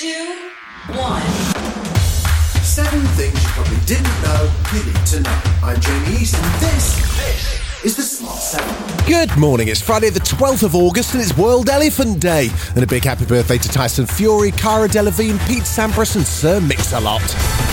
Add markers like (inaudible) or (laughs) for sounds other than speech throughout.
two, one. Seven things you probably didn't know you need to know. I'm Jamie East, and this, this is the Smart 7. Good morning. It's Friday, the 12th of August, and it's World Elephant Day. And a big happy birthday to Tyson Fury, Cara Delevingne, Pete Sampras, and Sir Mix-a-Lot.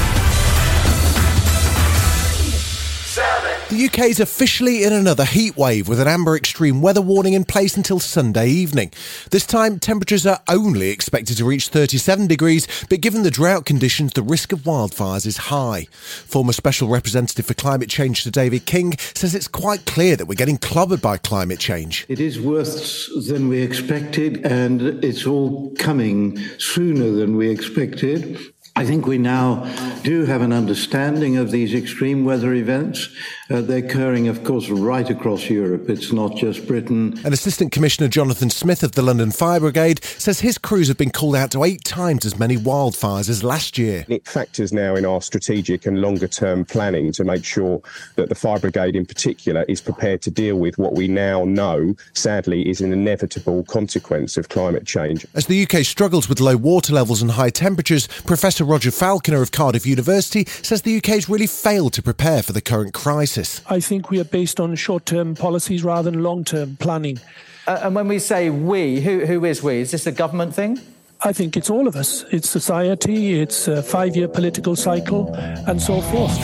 The UK is officially in another heat wave with an amber extreme weather warning in place until Sunday evening. This time, temperatures are only expected to reach 37 degrees, but given the drought conditions, the risk of wildfires is high. Former Special Representative for Climate Change Sir David King says it's quite clear that we're getting clobbered by climate change. It is worse than we expected, and it's all coming sooner than we expected. I think we now do have an understanding of these extreme weather events. Uh, they're occurring, of course, right across Europe. It's not just Britain. An Assistant Commissioner Jonathan Smith of the London Fire Brigade says his crews have been called out to eight times as many wildfires as last year. It factors now in our strategic and longer term planning to make sure that the Fire Brigade in particular is prepared to deal with what we now know, sadly, is an inevitable consequence of climate change. As the UK struggles with low water levels and high temperatures, Professor Roger Falconer of Cardiff University says the UK has really failed to prepare for the current crisis. I think we are based on short term policies rather than long term planning. Uh, and when we say we, who, who is we? Is this a government thing? I think it's all of us. It's society, it's a five year political cycle, and so forth.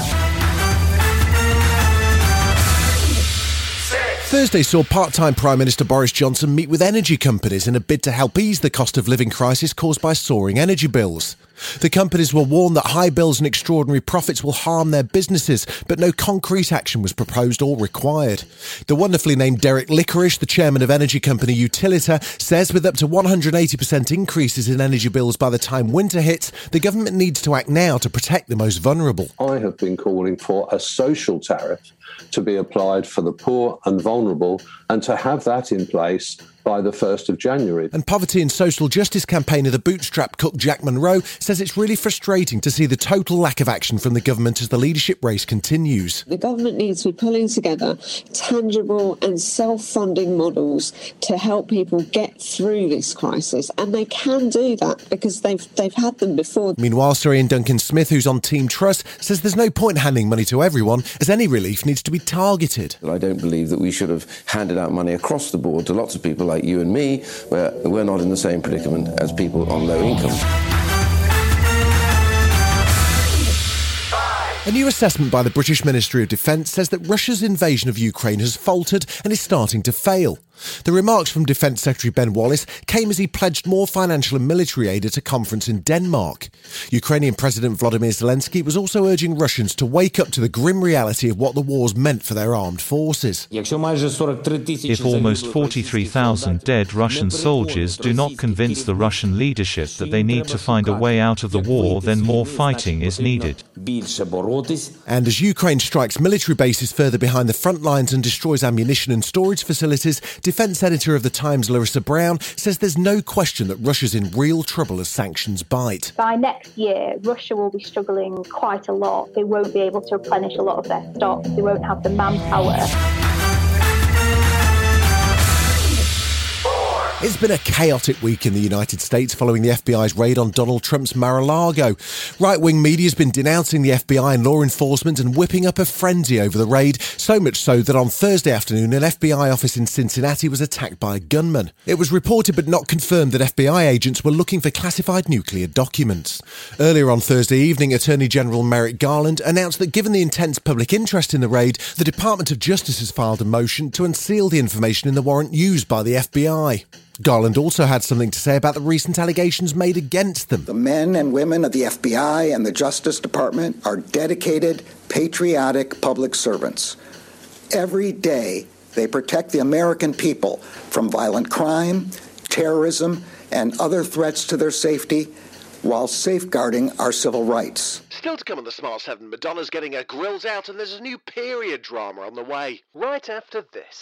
Thursday saw part time Prime Minister Boris Johnson meet with energy companies in a bid to help ease the cost of living crisis caused by soaring energy bills. The companies were warned that high bills and extraordinary profits will harm their businesses, but no concrete action was proposed or required. The wonderfully named Derek Lickorish, the chairman of energy company Utilita, says with up to 180% increases in energy bills by the time winter hits, the government needs to act now to protect the most vulnerable. I have been calling for a social tariff to be applied for the poor and vulnerable and to have that in place by the 1st of January. And poverty and social justice campaigner the bootstrap cook Jack Monroe says it's really frustrating to see the total lack of action from the government as the leadership race continues. The government needs to be pulling together tangible and self-funding models to help people get through this crisis and they can do that because they've they've had them before. Meanwhile, Sir Ian Duncan Smith, who's on Team Truss, says there's no point handing money to everyone as any relief needs to be targeted. I don't believe that we should have handed out money across the board to lots of people like you and me, where we're not in the same predicament as people on low income. A new assessment by the British Ministry of Defence says that Russia's invasion of Ukraine has faltered and is starting to fail. The remarks from Defence Secretary Ben Wallace came as he pledged more financial and military aid at a conference in Denmark. Ukrainian President Vladimir Zelensky was also urging Russians to wake up to the grim reality of what the wars meant for their armed forces. If almost 43,000 dead Russian soldiers do not convince the Russian leadership that they need to find a way out of the war, then more fighting is needed. And as Ukraine strikes military bases further behind the front lines and destroys ammunition and storage facilities, defense editor of The Times, Larisa Brown, says there's no question that Russia's in real trouble as sanctions bite. By next year, Russia will be struggling quite a lot. They won't be able to replenish a lot of their stocks, they won't have the manpower. It's been a chaotic week in the United States following the FBI's raid on Donald Trump's Mar a Lago. Right wing media has been denouncing the FBI and law enforcement and whipping up a frenzy over the raid, so much so that on Thursday afternoon, an FBI office in Cincinnati was attacked by a gunman. It was reported but not confirmed that FBI agents were looking for classified nuclear documents. Earlier on Thursday evening, Attorney General Merrick Garland announced that given the intense public interest in the raid, the Department of Justice has filed a motion to unseal the information in the warrant used by the FBI. Garland also had something to say about the recent allegations made against them. The men and women of the FBI and the Justice Department are dedicated, patriotic public servants. Every day, They protect the American people from violent crime, terrorism, and other threats to their safety while safeguarding our civil rights. Still to come on the Smart 7, Madonna's getting her grills out and there's a new period drama on the way. Right after this.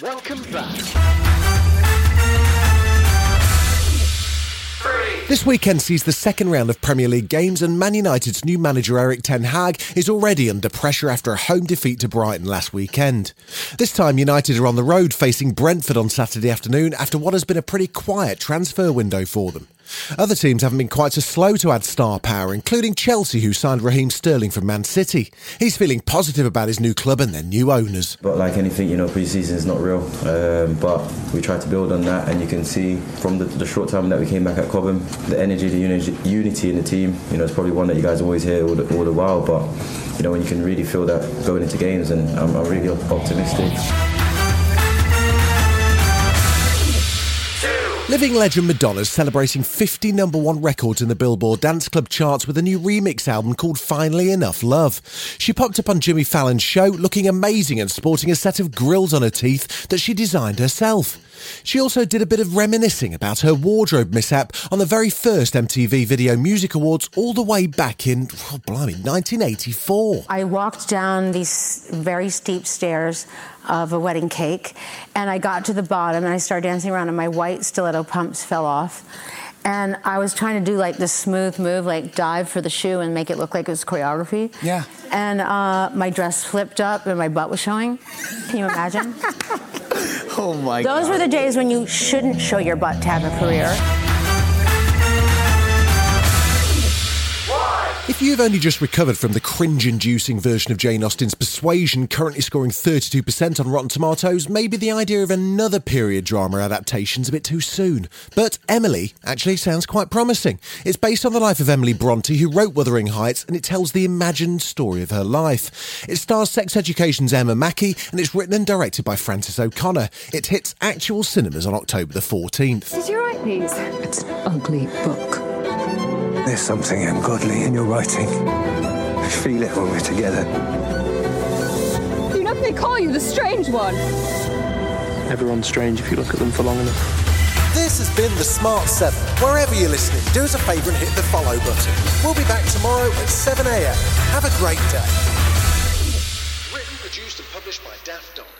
Welcome back. This weekend sees the second round of Premier League games, and Man United's new manager Erik Ten Hag is already under pressure after a home defeat to Brighton last weekend. This time, United are on the road facing Brentford on Saturday afternoon after what has been a pretty quiet transfer window for them. Other teams haven't been quite so slow to add star power, including Chelsea, who signed Raheem Sterling from Man City. He's feeling positive about his new club and their new owners. But like anything, you know, pre-season is not real. Um, but we tried to build on that, and you can see from the, the short time that we came back at Cobham, the energy, the uni- unity in the team. You know, it's probably one that you guys always hear all the, all the while. But you know, when you can really feel that going into games, and I'm, I'm really optimistic. Living legend Madonna's celebrating 50 number one records in the Billboard Dance Club charts with a new remix album called Finally Enough Love. She popped up on Jimmy Fallon's show looking amazing and sporting a set of grills on her teeth that she designed herself. She also did a bit of reminiscing about her wardrobe mishap on the very first MTV Video Music Awards all the way back in, oh, blimey, 1984. I walked down these very steep stairs of a wedding cake and I got to the bottom and I started dancing around and my white stiletto pumps fell off. And I was trying to do like this smooth move, like dive for the shoe and make it look like it was choreography. Yeah. And uh, my dress flipped up and my butt was showing. Can you imagine? (laughs) Oh my god. Those God. were the days when you shouldn't show your butt to have a career. If you've only just recovered from the cringe inducing version of Jane Austen's Persuasion, currently scoring 32% on Rotten Tomatoes, maybe the idea of another period drama adaptation's a bit too soon. But Emily actually sounds quite promising. It's based on the life of Emily Bronte, who wrote Wuthering Heights, and it tells the imagined story of her life. It stars Sex Education's Emma Mackey, and it's written and directed by Frances O'Connor. It hits actual cinemas on October the 14th. Did you write these? It's an ugly book. There's something ungodly in your writing. I feel it when we're together. You know they call you the strange one. Everyone's strange if you look at them for long enough. This has been The Smart 7. Wherever you're listening, do us a favour and hit the follow button. We'll be back tomorrow at 7am. Have a great day. Written, produced, and published by Daft Doris.